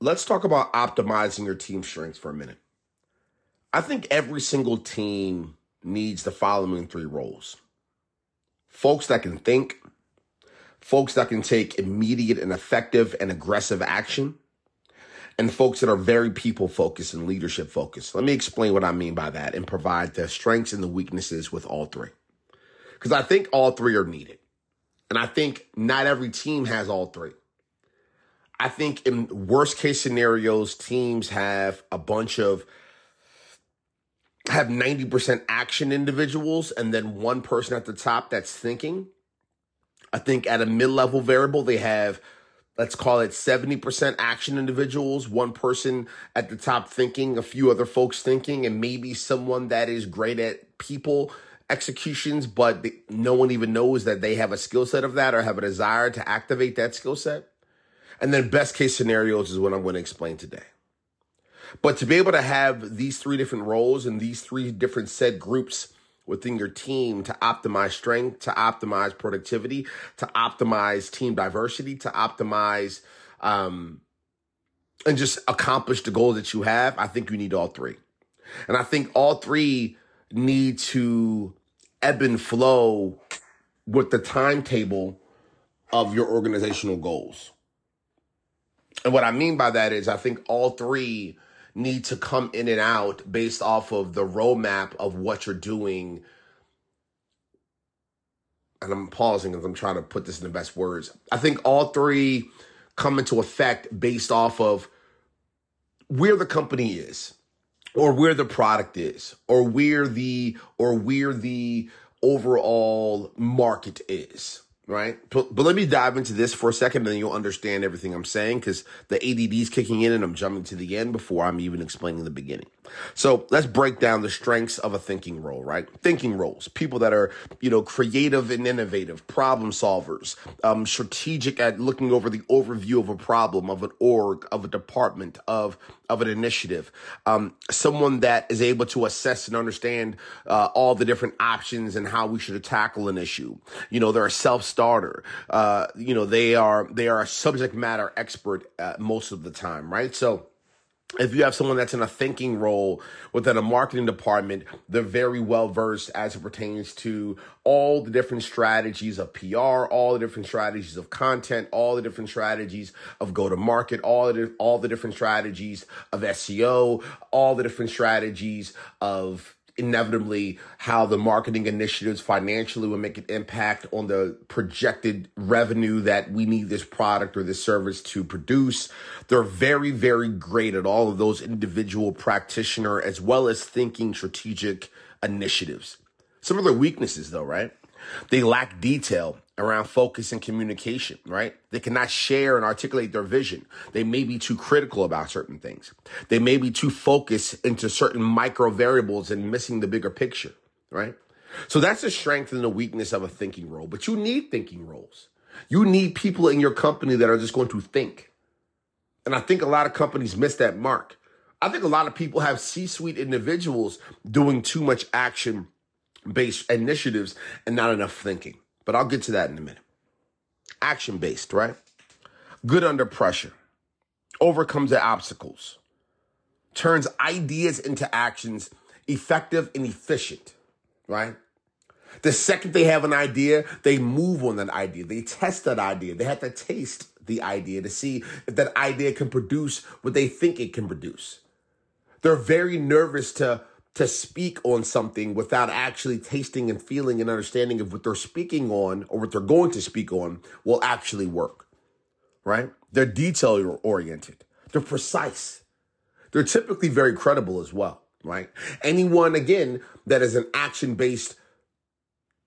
let's talk about optimizing your team strengths for a minute. I think every single team needs the following three roles folks that can think, folks that can take immediate and effective and aggressive action, and folks that are very people focused and leadership focused. Let me explain what I mean by that and provide the strengths and the weaknesses with all three. Because I think all three are needed. And I think not every team has all three. I think in worst case scenarios, teams have a bunch of have 90% action individuals and then one person at the top that's thinking. I think at a mid-level variable, they have let's call it 70% action individuals, one person at the top thinking, a few other folks thinking, and maybe someone that is great at people executions, but no one even knows that they have a skill set of that or have a desire to activate that skill set. And then best case scenarios is what I'm going to explain today. But to be able to have these three different roles and these three different said groups within your team to optimize strength, to optimize productivity, to optimize team diversity, to optimize um, and just accomplish the goals that you have, I think you need all three. And I think all three need to ebb and flow with the timetable of your organizational goals. And what I mean by that is, I think all three need to come in and out based off of the roadmap of what you're doing. And I'm pausing as I'm trying to put this in the best words. I think all three come into effect based off of where the company is or where the product is or where the or where the overall market is right? But, but let me dive into this for a second, and then you'll understand everything I'm saying because the ADD is kicking in, and I'm jumping to the end before I'm even explaining the beginning. So let's break down the strengths of a thinking role, right? Thinking roles, people that are you know creative and innovative, problem solvers, um, strategic at looking over the overview of a problem, of an org, of a department, of of an initiative. Um, someone that is able to assess and understand uh, all the different options and how we should tackle an issue. You know, they're a self starter. Uh, you know, they are they are a subject matter expert uh, most of the time, right? So if you have someone that's in a thinking role within a marketing department, they're very well versed as it pertains to all the different strategies of PR, all the different strategies of content, all the different strategies of go to market, all the all the different strategies of SEO, all the different strategies of inevitably how the marketing initiatives financially will make an impact on the projected revenue that we need this product or this service to produce. They're very, very great at all of those individual practitioner as well as thinking strategic initiatives. Some of their weaknesses though, right? They lack detail around focus and communication, right? They cannot share and articulate their vision. They may be too critical about certain things. They may be too focused into certain micro variables and missing the bigger picture, right? So that's the strength and the weakness of a thinking role. But you need thinking roles. You need people in your company that are just going to think. And I think a lot of companies miss that mark. I think a lot of people have C suite individuals doing too much action based initiatives and not enough thinking. But I'll get to that in a minute. Action based, right? Good under pressure, overcomes the obstacles, turns ideas into actions, effective and efficient, right? The second they have an idea, they move on that idea. They test that idea. They have to taste the idea to see if that idea can produce what they think it can produce. They're very nervous to to speak on something without actually tasting and feeling and understanding of what they're speaking on or what they're going to speak on will actually work. Right? They're detail oriented. They're precise. They're typically very credible as well, right? Anyone again that is an action based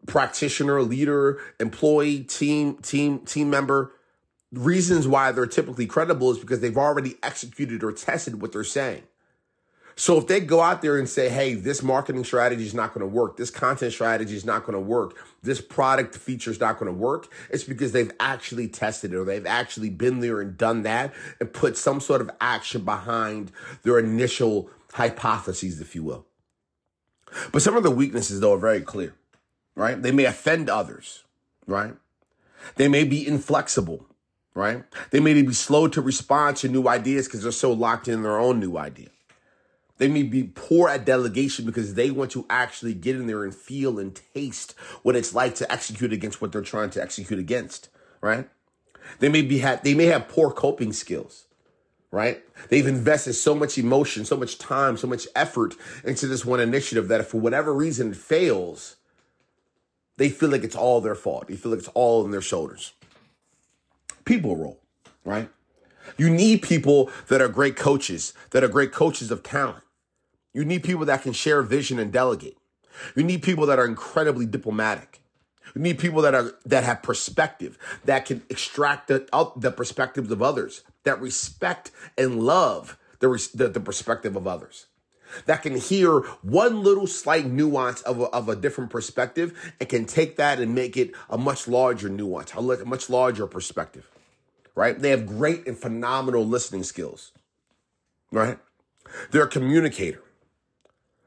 practitioner, leader, employee, team, team, team member, reasons why they're typically credible is because they've already executed or tested what they're saying. So if they go out there and say, hey, this marketing strategy is not going to work, this content strategy is not going to work, this product feature is not going to work, it's because they've actually tested it or they've actually been there and done that and put some sort of action behind their initial hypotheses, if you will. But some of the weaknesses, though, are very clear, right? They may offend others, right? They may be inflexible, right? They may be slow to respond to new ideas because they're so locked in their own new idea. They may be poor at delegation because they want to actually get in there and feel and taste what it's like to execute against what they're trying to execute against, right? They may be ha- they may have poor coping skills, right? They've invested so much emotion, so much time, so much effort into this one initiative that if for whatever reason it fails, they feel like it's all their fault. They feel like it's all on their shoulders. People role, right? You need people that are great coaches, that are great coaches of talent. You need people that can share vision and delegate. You need people that are incredibly diplomatic. You need people that are that have perspective, that can extract the, out the perspectives of others, that respect and love the, the, the perspective of others that can hear one little slight nuance of a, of a different perspective and can take that and make it a much larger nuance, a much larger perspective, right? They have great and phenomenal listening skills, right? They're a communicator.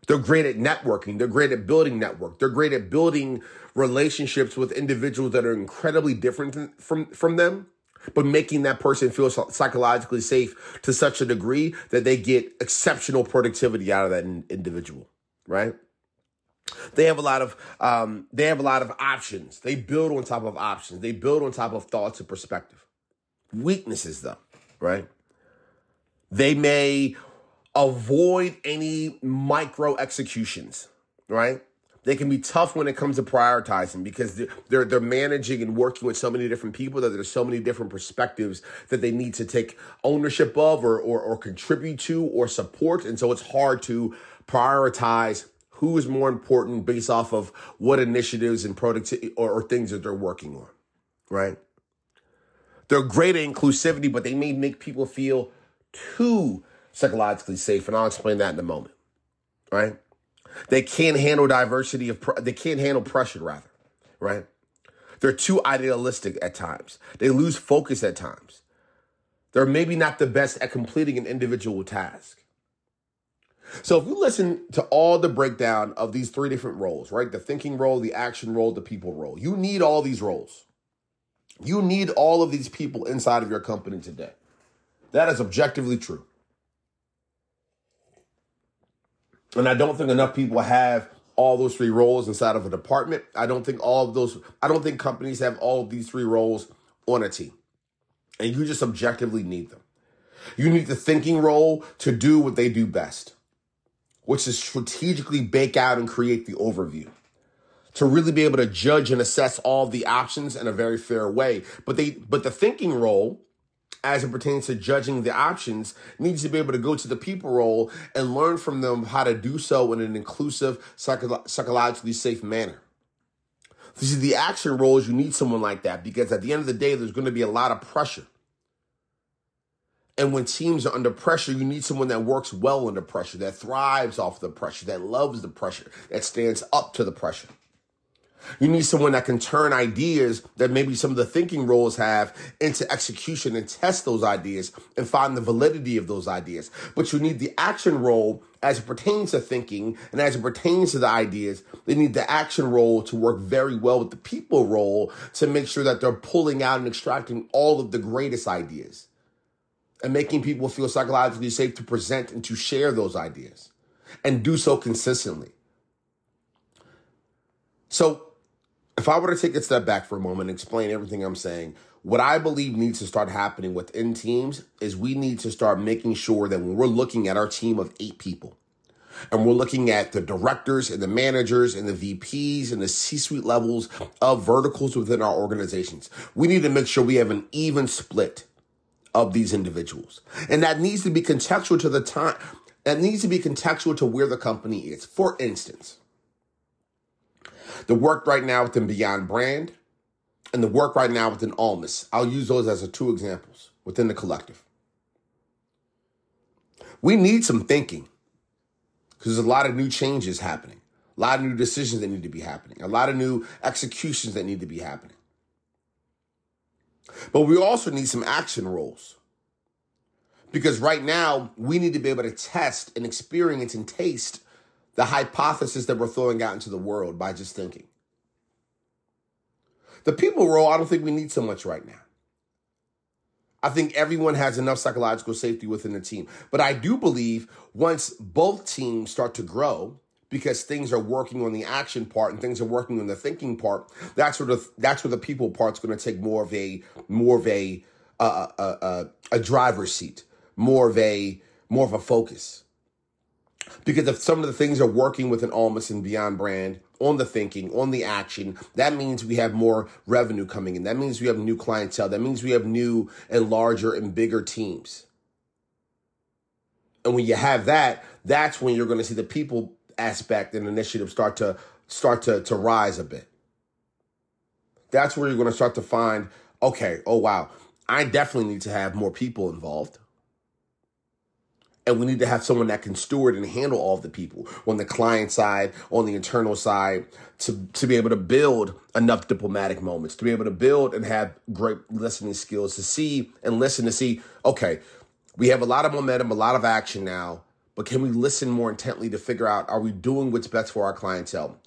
They're great at networking. They're great at building network. They're great at building relationships with individuals that are incredibly different from, from them but making that person feel psychologically safe to such a degree that they get exceptional productivity out of that individual, right? They have a lot of um, they have a lot of options. They build on top of options. They build on top of thoughts and perspective. Weaknesses, though, right? They may avoid any micro executions, right? They can be tough when it comes to prioritizing because they're they're managing and working with so many different people that there's so many different perspectives that they need to take ownership of or or, or contribute to or support, and so it's hard to prioritize who is more important based off of what initiatives and productivity or, or things that they're working on, right? They're great at inclusivity, but they may make people feel too psychologically safe, and I'll explain that in a moment, right? They can't handle diversity of, they can't handle pressure rather, right? They're too idealistic at times. They lose focus at times. They're maybe not the best at completing an individual task. So if you listen to all the breakdown of these three different roles, right? The thinking role, the action role, the people role. You need all these roles. You need all of these people inside of your company today. That is objectively true. And I don't think enough people have all those three roles inside of a department. I don't think all of those, I don't think companies have all of these three roles on a team. And you just objectively need them. You need the thinking role to do what they do best, which is strategically bake out and create the overview. To really be able to judge and assess all the options in a very fair way. But they but the thinking role as it pertains to judging the options needs to be able to go to the people role and learn from them how to do so in an inclusive, psycho- psychologically safe manner. This is the action roles. You need someone like that because at the end of the day, there's going to be a lot of pressure. And when teams are under pressure, you need someone that works well under pressure, that thrives off the pressure, that loves the pressure, that stands up to the pressure. You need someone that can turn ideas that maybe some of the thinking roles have into execution and test those ideas and find the validity of those ideas. But you need the action role as it pertains to thinking and as it pertains to the ideas. They need the action role to work very well with the people role to make sure that they're pulling out and extracting all of the greatest ideas and making people feel psychologically safe to present and to share those ideas and do so consistently. So if I were to take a step back for a moment and explain everything I'm saying, what I believe needs to start happening within teams is we need to start making sure that when we're looking at our team of eight people, and we're looking at the directors and the managers and the VPs and the C suite levels of verticals within our organizations. We need to make sure we have an even split of these individuals. And that needs to be contextual to the time, that needs to be contextual to where the company is. For instance, the work right now within Beyond Brand and the work right now within Almas. I'll use those as two examples within the collective. We need some thinking because there's a lot of new changes happening, a lot of new decisions that need to be happening, a lot of new executions that need to be happening. But we also need some action roles. Because right now, we need to be able to test and experience and taste the hypothesis that we're throwing out into the world by just thinking. The people role, I don't think we need so much right now. I think everyone has enough psychological safety within the team. But I do believe once both teams start to grow, because things are working on the action part and things are working on the thinking part, that's where the that's where the people part's going to take more of a more of a uh, a, a, a driver's seat, more of a more of a focus. Because if some of the things are working with an Almas and Beyond brand on the thinking, on the action, that means we have more revenue coming in. That means we have new clientele. That means we have new and larger and bigger teams. And when you have that, that's when you're going to see the people aspect and initiative start to start to, to rise a bit. That's where you're going to start to find, okay, oh wow, I definitely need to have more people involved. And we need to have someone that can steward and handle all of the people on the client side, on the internal side, to, to be able to build enough diplomatic moments, to be able to build and have great listening skills, to see and listen to see, okay, we have a lot of momentum, a lot of action now, but can we listen more intently to figure out are we doing what's best for our clientele?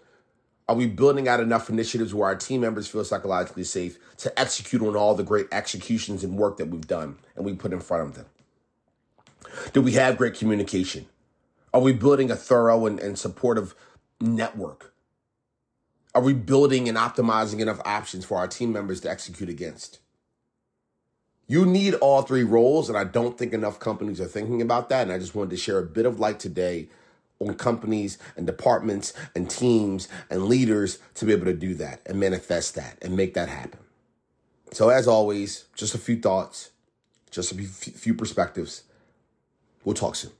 Are we building out enough initiatives where our team members feel psychologically safe to execute on all the great executions and work that we've done and we put in front of them? Do we have great communication? Are we building a thorough and, and supportive network? Are we building and optimizing enough options for our team members to execute against? You need all three roles, and I don't think enough companies are thinking about that. And I just wanted to share a bit of light today on companies and departments and teams and leaders to be able to do that and manifest that and make that happen. So, as always, just a few thoughts, just a few perspectives. We'll talk soon.